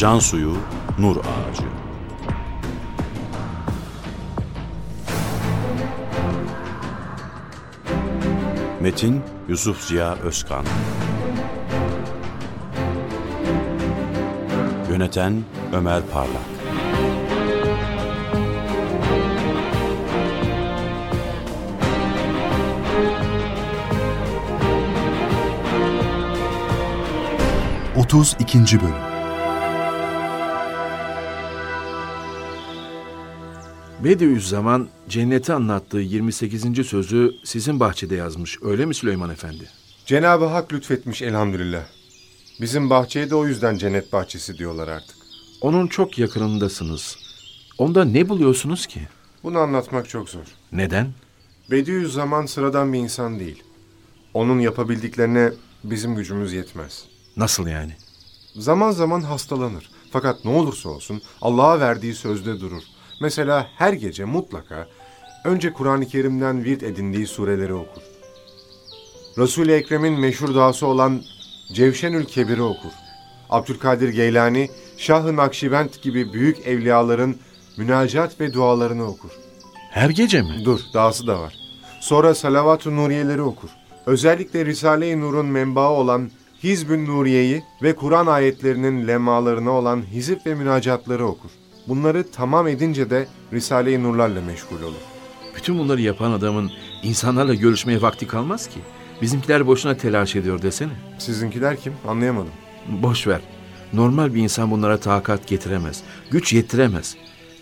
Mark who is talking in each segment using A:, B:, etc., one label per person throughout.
A: Can suyu, nur ağacı. Metin Yusuf Ziya Özkan. Yöneten Ömer Parlak.
B: Otuz ikinci Bölüm
C: Bediüzzaman cenneti anlattığı 28. sözü sizin bahçede yazmış. Öyle mi Süleyman Efendi?
D: Cenab-ı Hak lütfetmiş elhamdülillah. Bizim bahçeye de o yüzden cennet bahçesi diyorlar artık.
C: Onun çok yakınındasınız. Onda ne buluyorsunuz ki?
D: Bunu anlatmak çok zor.
C: Neden?
D: Bediüzzaman sıradan bir insan değil. Onun yapabildiklerine bizim gücümüz yetmez.
C: Nasıl yani?
D: Zaman zaman hastalanır. Fakat ne olursa olsun Allah'a verdiği sözde durur. Mesela her gece mutlaka önce Kur'an-ı Kerim'den virt edindiği sureleri okur. Resul-i Ekrem'in meşhur duası olan Cevşenül Kebir'i okur. Abdülkadir Geylani, Şah-ı Nakşibend gibi büyük evliyaların münacat ve dualarını okur.
C: Her gece mi?
D: Dur, dahası da var. Sonra Salavat-ı Nuriyeleri okur. Özellikle Risale-i Nur'un menbaı olan Hizb-ü Nuriye'yi ve Kur'an ayetlerinin lemalarına olan hizip ve münacatları okur. Bunları tamam edince de Risale-i Nurlarla meşgul olur.
C: Bütün bunları yapan adamın insanlarla görüşmeye vakti kalmaz ki. Bizimkiler boşuna telaş ediyor desene.
D: Sizinkiler kim? Anlayamadım.
C: Boş ver. Normal bir insan bunlara takat getiremez. Güç yettiremez.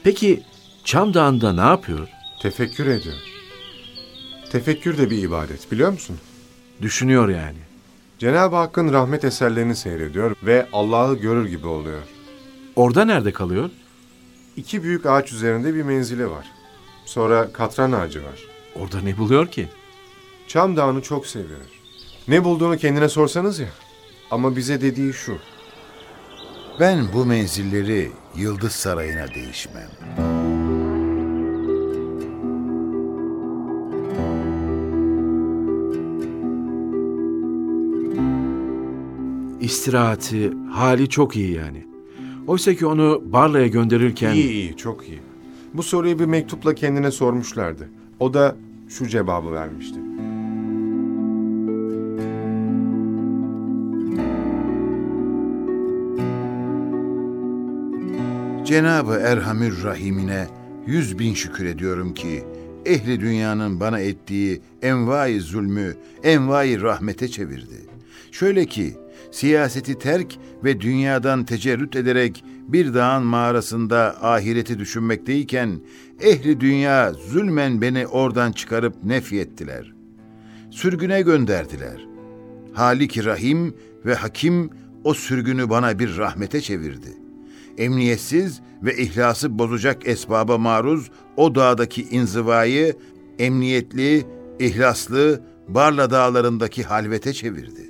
C: Peki Çam Dağı'nda ne yapıyor?
D: Tefekkür ediyor. Tefekkür de bir ibadet biliyor musun?
C: Düşünüyor yani.
D: Cenab-ı Hakk'ın rahmet eserlerini seyrediyor ve Allah'ı görür gibi oluyor.
C: Orada nerede kalıyor?
D: İki büyük ağaç üzerinde bir menzili var. Sonra katran ağacı var.
C: Orada ne buluyor ki?
D: Çam Dağı'nı çok seviyor. Ne bulduğunu kendine sorsanız ya. Ama bize dediği şu.
E: Ben bu menzilleri Yıldız Sarayı'na değişmem.
C: İstirahati, hali çok iyi yani. Oysa ki onu Barla'ya gönderirken...
D: İyi iyi çok iyi. Bu soruyu bir mektupla kendine sormuşlardı. O da şu cevabı vermişti.
E: Cenabı Erhamür Rahim'ine yüz bin şükür ediyorum ki ehli dünyanın bana ettiği envai zulmü envai rahmete çevirdi. Şöyle ki siyaseti terk ve dünyadan tecerrüt ederek bir dağın mağarasında ahireti düşünmekteyken ehli dünya zulmen beni oradan çıkarıp nefyettiler. Sürgüne gönderdiler. Halik Rahim ve Hakim o sürgünü bana bir rahmete çevirdi. Emniyetsiz ve ihlası bozacak esbaba maruz o dağdaki inzivayı emniyetli, ihlaslı Barla dağlarındaki halvete çevirdi.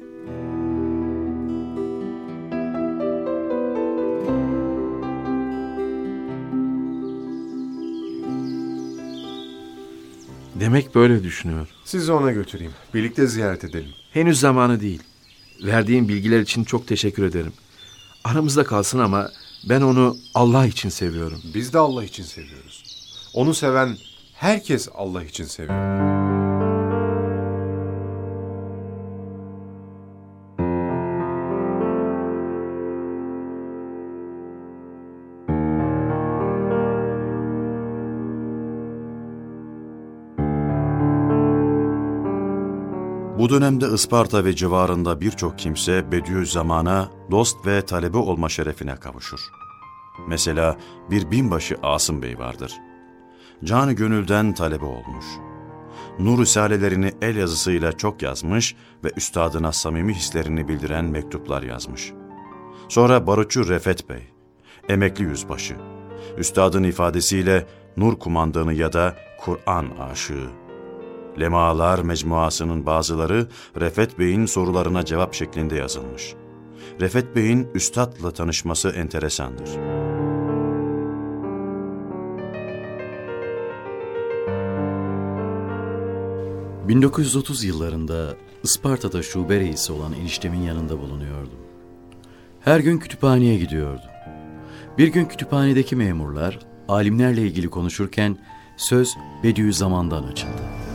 C: Demek böyle düşünüyor.
D: Sizi ona götüreyim. Birlikte ziyaret edelim.
C: Henüz zamanı değil. Verdiğin bilgiler için çok teşekkür ederim. Aramızda kalsın ama ben onu Allah için seviyorum.
D: Biz de Allah için seviyoruz. Onu seven herkes Allah için seviyor.
A: Bu dönemde Isparta ve civarında birçok kimse Bediüzzaman'a dost ve talebe olma şerefine kavuşur. Mesela bir binbaşı Asım Bey vardır. Canı gönülden talebe olmuş. Nur Risalelerini el yazısıyla çok yazmış ve üstadına samimi hislerini bildiren mektuplar yazmış. Sonra Barutçu Refet Bey, emekli yüzbaşı. Üstadın ifadesiyle Nur kumandanı ya da Kur'an aşığı. Lemalar mecmuasının bazıları Refet Bey'in sorularına cevap şeklinde yazılmış. Refet Bey'in üstadla tanışması enteresandır.
F: ...1930 yıllarında Isparta'da şube reisi olan eniştemin yanında bulunuyordum. Her gün kütüphaneye gidiyordum. Bir gün kütüphanedeki memurlar alimlerle ilgili konuşurken söz Bediüzzaman'dan açıldı.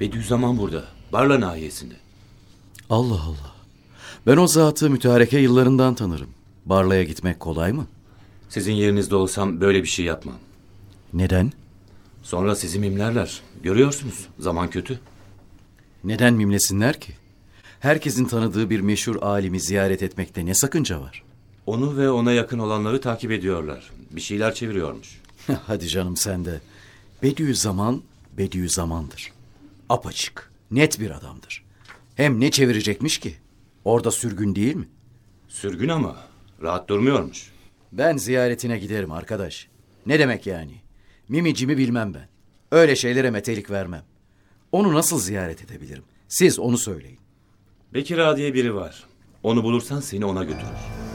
G: Bediüzzaman burada. Barla nahiyesinde.
F: Allah Allah. Ben o zatı mütareke yıllarından tanırım. Barla'ya gitmek kolay mı?
G: Sizin yerinizde olsam böyle bir şey yapmam.
F: Neden?
G: Sonra sizi mimlerler. Görüyorsunuz zaman kötü.
F: Neden mimlesinler ki? Herkesin tanıdığı bir meşhur alimi ziyaret etmekte ne sakınca var?
G: Onu ve ona yakın olanları takip ediyorlar. Bir şeyler çeviriyormuş.
F: Hadi canım sen de. Bediüzzaman, Bediüzzaman'dır. Apaçık, net bir adamdır. Hem ne çevirecekmiş ki? Orada sürgün değil mi?
G: Sürgün ama rahat durmuyormuş.
F: Ben ziyaretine giderim arkadaş. Ne demek yani? Mimicimi bilmem ben. Öyle şeylere metelik vermem. Onu nasıl ziyaret edebilirim? Siz onu söyleyin.
G: Bekir Ağa diye biri var. Onu bulursan seni ona götürür.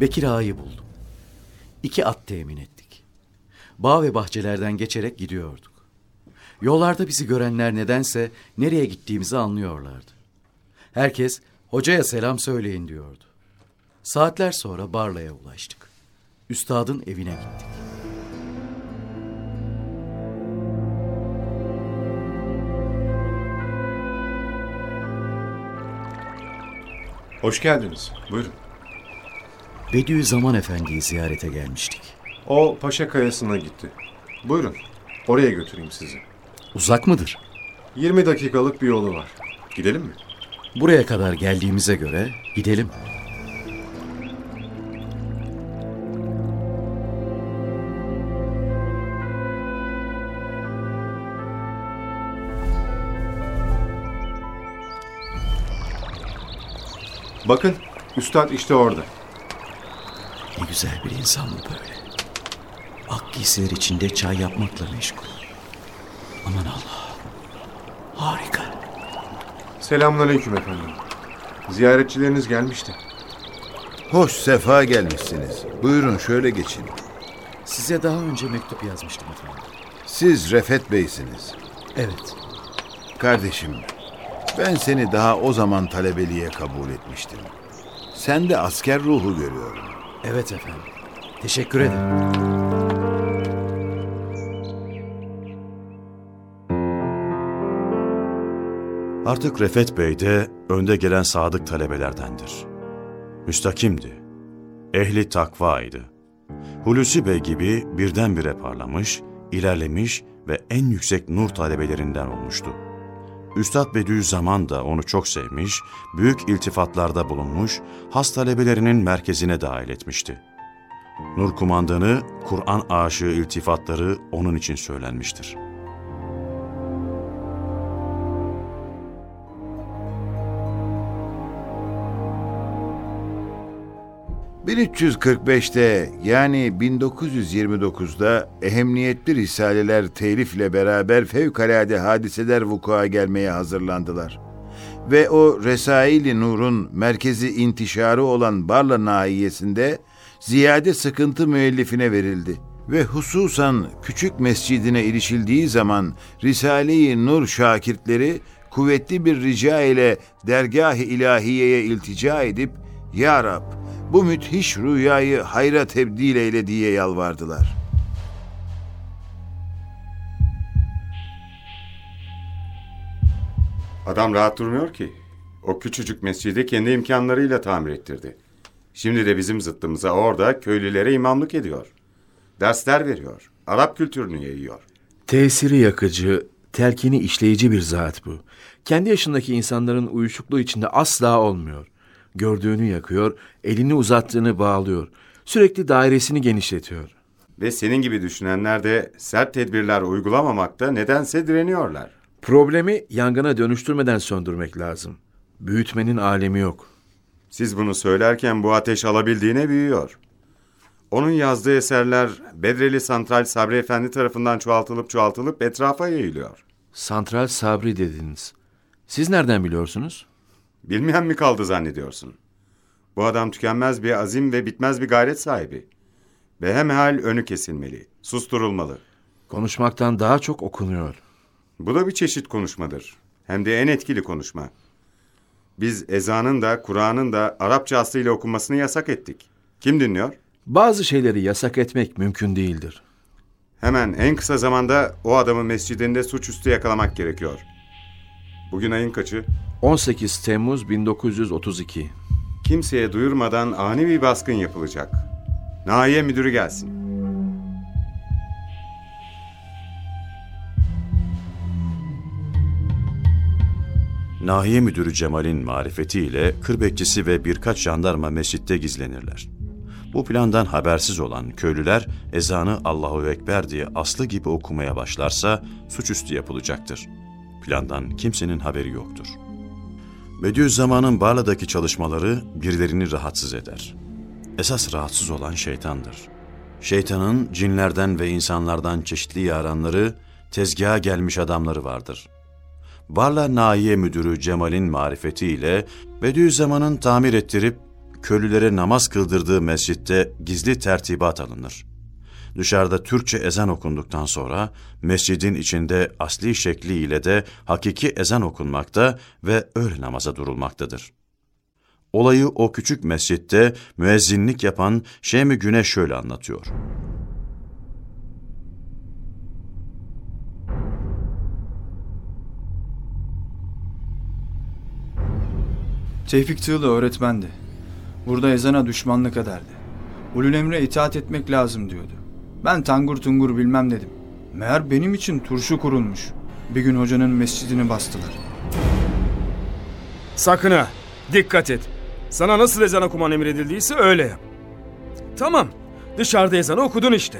F: Bekir Ağa'yı buldum. İki at temin ettik. Bağ ve bahçelerden geçerek gidiyorduk. Yollarda bizi görenler nedense nereye gittiğimizi anlıyorlardı. Herkes hocaya selam söyleyin diyordu. Saatler sonra Barla'ya ulaştık. Üstadın evine gittik.
D: Hoş geldiniz. Buyurun.
F: Bediüzzaman Efendi'yi ziyarete gelmiştik.
D: O Paşa Kayası'na gitti. Buyurun. Oraya götüreyim sizi.
F: Uzak mıdır?
D: 20 dakikalık bir yolu var. Gidelim mi?
F: Buraya kadar geldiğimize göre gidelim.
D: Bakın, üstad işte orada.
F: Ne güzel bir insan bu böyle. Ak giysiler içinde çay yapmakla meşgul. Aman Allah. Harika.
D: Selamünaleyküm efendim. Ziyaretçileriniz gelmişti.
E: Hoş sefa gelmişsiniz. Buyurun şöyle geçin.
F: Size daha önce mektup yazmıştım efendim.
E: Siz Refet Bey'siniz.
F: Evet.
E: Kardeşim, ben seni daha o zaman talebeliğe kabul etmiştim. Sende asker ruhu görüyorum.
F: Evet efendim. Teşekkür ederim.
A: Artık Refet Bey de önde gelen sadık talebelerdendir. Müstakimdi. Ehli takvaydı. Hulusi Bey gibi birdenbire parlamış, ilerlemiş ve en yüksek nur talebelerinden olmuştu. Üstad Bediüzzaman da onu çok sevmiş, büyük iltifatlarda bulunmuş, has talebelerinin merkezine dahil etmişti. Nur kumandanı, Kur'an aşığı iltifatları onun için söylenmiştir.
E: ...1345'te yani 1929'da ehemmiyetli risaleler telifle beraber fevkalade hadiseler vuku'a gelmeye hazırlandılar. Ve o Resail-i Nur'un merkezi intişarı olan Barla nahiyesinde ziyade sıkıntı müellifine verildi. Ve hususan küçük mescidine ilişildiği zaman Risale-i Nur şakirtleri kuvvetli bir rica ile dergah-ı ilahiyeye iltica edip Ya Rab bu müthiş rüyayı hayra tebdil eyle diye yalvardılar.
H: Adam rahat durmuyor ki. O küçücük mescidi kendi imkanlarıyla tamir ettirdi. Şimdi de bizim zıttımıza orada köylülere imamlık ediyor. Dersler veriyor. Arap kültürünü yayıyor.
C: Tesiri yakıcı, telkini işleyici bir zat bu. Kendi yaşındaki insanların uyuşukluğu içinde asla olmuyor. Gördüğünü yakıyor, elini uzattığını bağlıyor. Sürekli dairesini genişletiyor.
H: Ve senin gibi düşünenler de sert tedbirler uygulamamakta nedense direniyorlar.
C: Problemi yangına dönüştürmeden söndürmek lazım. Büyütmenin alemi yok.
H: Siz bunu söylerken bu ateş alabildiğine büyüyor. Onun yazdığı eserler Bedreli Santral Sabri Efendi tarafından çoğaltılıp çoğaltılıp etrafa yayılıyor.
C: Santral Sabri dediniz. Siz nereden biliyorsunuz?
H: Bilmeyen mi kaldı zannediyorsun? Bu adam tükenmez bir azim ve bitmez bir gayret sahibi. Behemhal önü kesilmeli, susturulmalı.
C: Konuşmaktan daha çok okunuyor.
H: Bu da bir çeşit konuşmadır. Hem de en etkili konuşma. Biz ezanın da Kur'an'ın da Arapça aslıyla okunmasını yasak ettik. Kim dinliyor?
C: Bazı şeyleri yasak etmek mümkün değildir.
H: Hemen en kısa zamanda o adamı mescidinde suçüstü yakalamak gerekiyor. Bugün ayın kaçı?
C: 18 Temmuz 1932.
H: Kimseye duyurmadan ani bir baskın yapılacak. Nahiye müdürü gelsin.
A: Nahiye Müdürü Cemal'in marifetiyle kır bekçisi ve birkaç jandarma mescitte gizlenirler. Bu plandan habersiz olan köylüler ezanı Allahu Ekber diye aslı gibi okumaya başlarsa suçüstü yapılacaktır. Plandan kimsenin haberi yoktur. Bediüzzaman'ın Barla'daki çalışmaları birilerini rahatsız eder. Esas rahatsız olan şeytandır. Şeytanın cinlerden ve insanlardan çeşitli yaranları, tezgaha gelmiş adamları vardır.'' Barla Nahiye Müdürü Cemal'in marifetiyle Bediüzzaman'ın tamir ettirip köylülere namaz kıldırdığı mescitte gizli tertibat alınır. Dışarıda Türkçe ezan okunduktan sonra mescidin içinde asli şekliyle de hakiki ezan okunmakta ve öğle namaza durulmaktadır. Olayı o küçük mescitte müezzinlik yapan Şemi Güneş şöyle anlatıyor.
I: Tevfik Tığlı öğretmendi. Burada ezana düşmanlık ederdi. Ulul emre itaat etmek lazım diyordu. Ben tangur tungur bilmem dedim. Meğer benim için turşu kurulmuş. Bir gün hocanın mescidini bastılar.
J: Sakın ha. Dikkat et. Sana nasıl ezan okuman emredildiyse öyle yap. Tamam. Dışarıda ezanı okudun işte.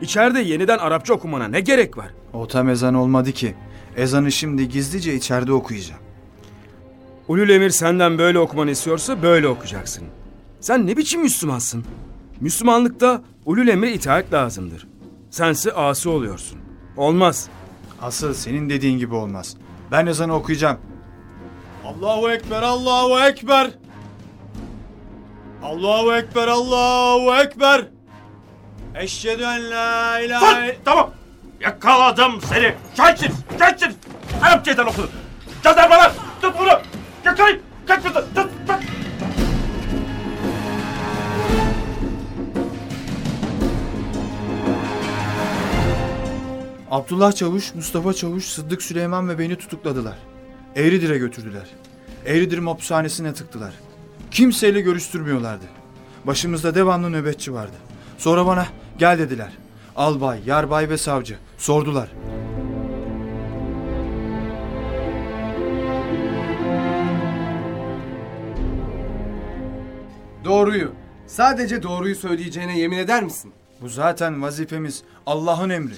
J: İçeride yeniden Arapça okumana ne gerek var?
I: O tam ezan olmadı ki. Ezanı şimdi gizlice içeride okuyacağım.
J: Ulul Emir senden böyle okumanı istiyorsa böyle okuyacaksın. Sen ne biçim Müslümansın? Müslümanlıkta ulul emre itaat lazımdır. Sense asi oluyorsun. Olmaz.
I: Asıl senin dediğin gibi olmaz. Ben ezanı okuyacağım. Allahu Ekber, Allahu Ekber. Allahu Ekber, Allahu Ekber. Eşhedü en la ilahe...
K: Tamam. Yakaladım seni. Şahitsiniz. Şahitsiniz. Arapçadan okudun. Jandarmalar. Tut bunu. Yakalayın. Kaç buradan. Tut. Tut.
I: Abdullah Çavuş, Mustafa Çavuş, Sıddık Süleyman ve beni tutukladılar. Eğridir'e götürdüler. Eğridir hapishanesine tıktılar. Kimseyle görüştürmüyorlardı. Başımızda devamlı nöbetçi vardı. Sonra bana gel dediler. Albay, yarbay ve savcı. Sordular.
L: Doğruyu. Sadece doğruyu söyleyeceğine yemin eder misin?
I: Bu zaten vazifemiz. Allah'ın emri.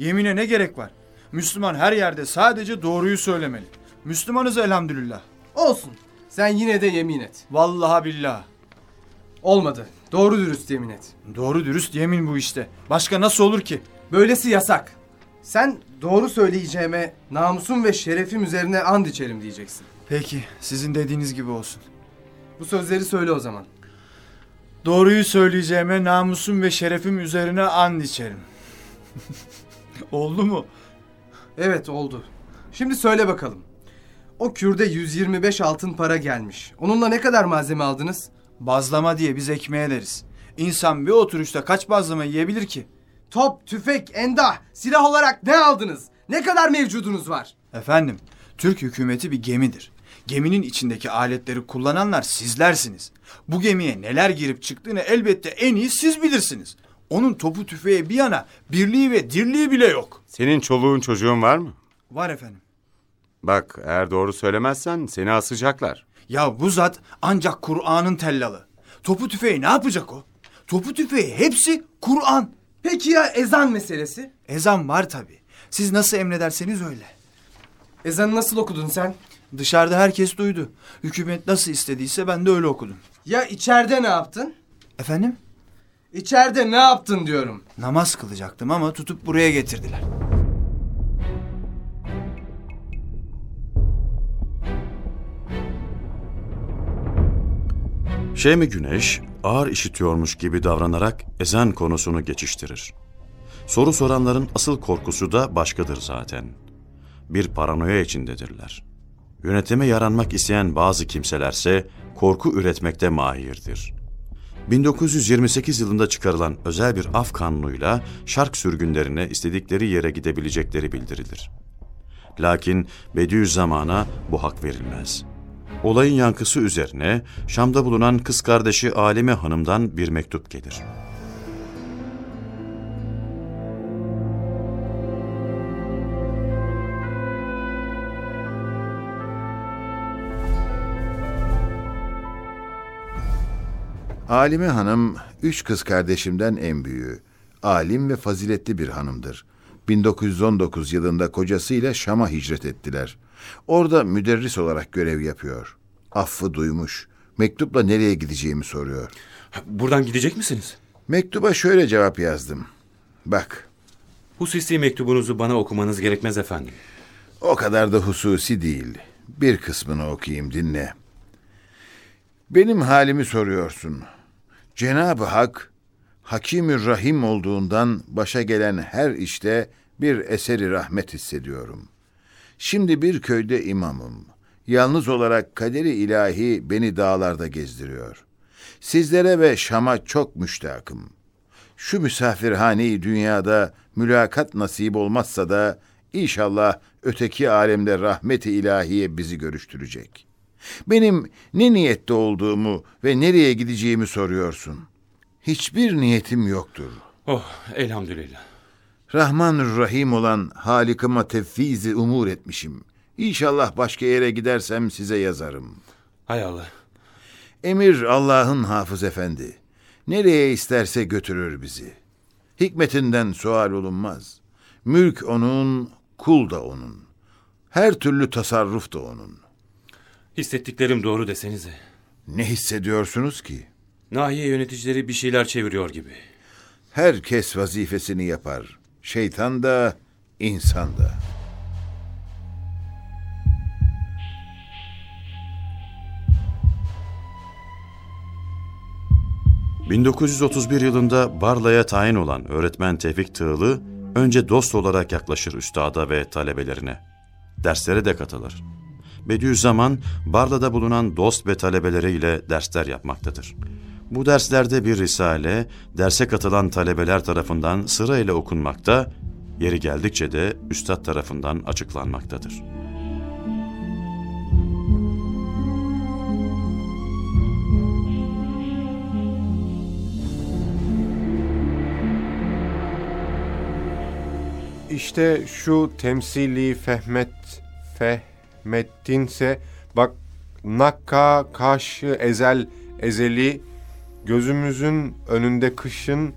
I: Yemine ne gerek var? Müslüman her yerde sadece doğruyu söylemeli. Müslümanız elhamdülillah.
L: Olsun. Sen yine de yemin et.
I: Vallahi billah.
L: Olmadı. Doğru dürüst yemin et.
I: Doğru dürüst yemin bu işte. Başka nasıl olur ki?
L: Böylesi yasak. Sen doğru söyleyeceğime namusum ve şerefim üzerine and içerim diyeceksin.
I: Peki, sizin dediğiniz gibi olsun.
L: Bu sözleri söyle o zaman.
I: Doğruyu söyleyeceğime namusum ve şerefim üzerine and içerim. Oldu mu?
L: Evet oldu. Şimdi söyle bakalım. O kürde 125 altın para gelmiş. Onunla ne kadar malzeme aldınız?
I: Bazlama diye biz ekmeğe deriz. İnsan bir oturuşta kaç bazlama yiyebilir ki?
L: Top, tüfek, endah, silah olarak ne aldınız? Ne kadar mevcudunuz var?
I: Efendim, Türk hükümeti bir gemidir. Geminin içindeki aletleri kullananlar sizlersiniz. Bu gemiye neler girip çıktığını elbette en iyi siz bilirsiniz. Onun topu tüfeği bir yana birliği ve dirliği bile yok.
H: Senin çoluğun çocuğun var mı?
I: Var efendim.
H: Bak eğer doğru söylemezsen seni asacaklar.
I: Ya bu zat ancak Kur'an'ın tellalı. Topu tüfeği ne yapacak o? Topu tüfeği hepsi Kur'an.
L: Peki ya ezan meselesi?
I: Ezan var tabi. Siz nasıl emrederseniz öyle.
L: Ezanı nasıl okudun sen?
I: Dışarıda herkes duydu. Hükümet nasıl istediyse ben de öyle okudum.
L: Ya içeride ne yaptın?
I: Efendim?
L: İçeride ne yaptın diyorum.
I: Namaz kılacaktım ama tutup buraya getirdiler.
A: Şemi Güneş ağır işitiyormuş gibi davranarak ezan konusunu geçiştirir. Soru soranların asıl korkusu da başkadır zaten. Bir paranoya içindedirler. Yönetime yaranmak isteyen bazı kimselerse korku üretmekte mahirdir. 1928 yılında çıkarılan özel bir af kanunuyla şark sürgünlerine istedikleri yere gidebilecekleri bildirilir. Lakin Bediüzzaman'a bu hak verilmez. Olayın yankısı üzerine Şam'da bulunan kız kardeşi Alime Hanım'dan bir mektup gelir.
E: Halime Hanım, üç kız kardeşimden en büyüğü. Alim ve faziletli bir hanımdır. 1919 yılında kocasıyla Şam'a hicret ettiler. Orada müderris olarak görev yapıyor. Affı duymuş. Mektupla nereye gideceğimi soruyor.
G: Buradan gidecek misiniz?
E: Mektuba şöyle cevap yazdım. Bak,
G: Hususi mektubunuzu bana okumanız gerekmez efendim.
E: o kadar da hususi değil. Bir kısmını okuyayım dinle. Benim halimi soruyorsun. Cenab-ı Hak Hakimü Rahim olduğundan başa gelen her işte bir eseri rahmet hissediyorum. Şimdi bir köyde imamım. Yalnız olarak kaderi ilahi beni dağlarda gezdiriyor. Sizlere ve Şam'a çok müştakım. Şu misafirhaneyi dünyada mülakat nasip olmazsa da inşallah öteki alemde rahmeti ilahiye bizi görüştürecek. Benim ne niyette olduğumu ve nereye gideceğimi soruyorsun. Hiçbir niyetim yoktur.
G: Oh elhamdülillah.
E: Rahman Rahim olan Halikıma tefvizi umur etmişim. İnşallah başka yere gidersem size yazarım.
G: Hay Allah.
E: Emir Allah'ın hafız efendi. Nereye isterse götürür bizi. Hikmetinden sual olunmaz. Mülk onun, kul da onun. Her türlü tasarruf da onun.
G: Hissettiklerim doğru desenize.
E: Ne hissediyorsunuz ki?
G: Nahiye yöneticileri bir şeyler çeviriyor gibi.
E: Herkes vazifesini yapar. Şeytan da, insan da.
A: ...1931 yılında Barla'ya tayin olan öğretmen Tevfik Tığlı... ...önce dost olarak yaklaşır üstada ve talebelerine. Derslere de katılır. Bediüzzaman, Barla'da bulunan dost ve talebeleriyle dersler yapmaktadır. Bu derslerde bir risale, derse katılan talebeler tarafından sırayla okunmakta, yeri geldikçe de üstad tarafından açıklanmaktadır.
D: İşte şu temsili Fehmet Fehmettinse bak nakka karşı ezel ezeli gözümüzün önünde kışın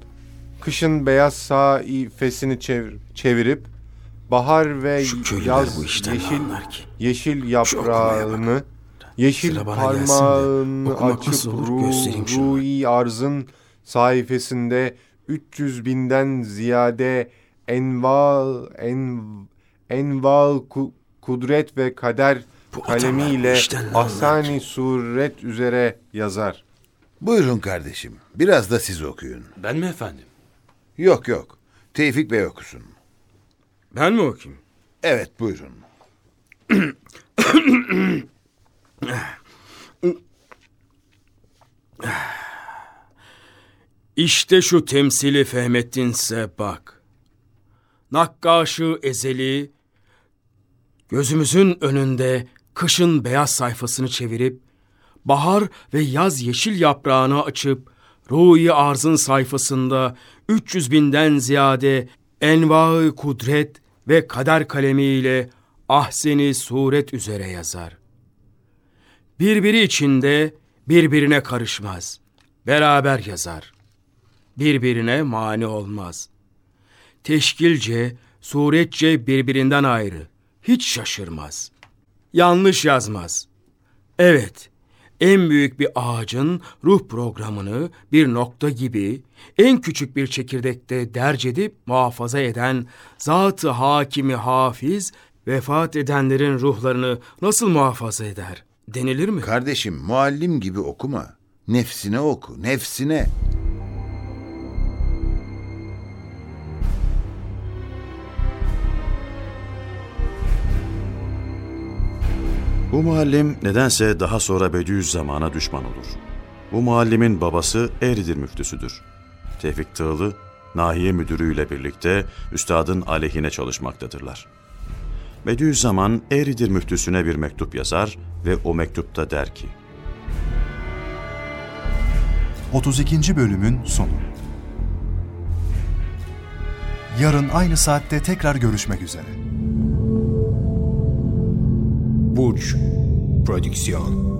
D: kışın beyaz saifesini çevir, çevirip bahar ve yaz yeşil yeşil yaprağını yeşil parmağını açıp
C: nasıl olur?
D: Ru,
C: göstereyim şunu.
D: Rui Arz'ın sayfasında 300 binden ziyade enval en, enval ku- kudret ve kader
C: Bu
D: kalemiyle ahsani suret üzere yazar.
E: Buyurun kardeşim, biraz da siz okuyun.
G: Ben mi efendim?
E: Yok yok, Tevfik Bey okusun.
J: Ben mi okuyayım?
E: Evet, buyurun.
J: İşte şu temsili Fehmettinse bak. Nakkaşı ezeli, gözümüzün önünde kışın beyaz sayfasını çevirip, bahar ve yaz yeşil yaprağını açıp, Ruhi Arz'ın sayfasında 300 binden ziyade enva kudret ve kader kalemiyle ahseni suret üzere yazar. Birbiri içinde birbirine karışmaz. Beraber yazar. Birbirine mani olmaz. Teşkilce, suretçe birbirinden ayrı. Hiç şaşırmaz. Yanlış yazmaz. Evet, en büyük bir ağacın ruh programını bir nokta gibi en küçük bir çekirdekte derc edip muhafaza eden zatı hakimi hafiz vefat edenlerin ruhlarını nasıl muhafaza eder denilir mi?
E: Kardeşim muallim gibi okuma. Nefsine oku, nefsine.
A: Bu muallim nedense daha sonra Bediüzzaman'a düşman olur. Bu muallimin babası Eğridir müftüsüdür. Tevfik Tığlı, nahiye müdürüyle birlikte üstadın aleyhine çalışmaktadırlar. Bediüzzaman Eğridir müftüsüne bir mektup yazar ve o mektupta der ki,
B: 32. bölümün sonu. Yarın aynı saatte tekrar görüşmek üzere.
M: Burç Prodüksiyon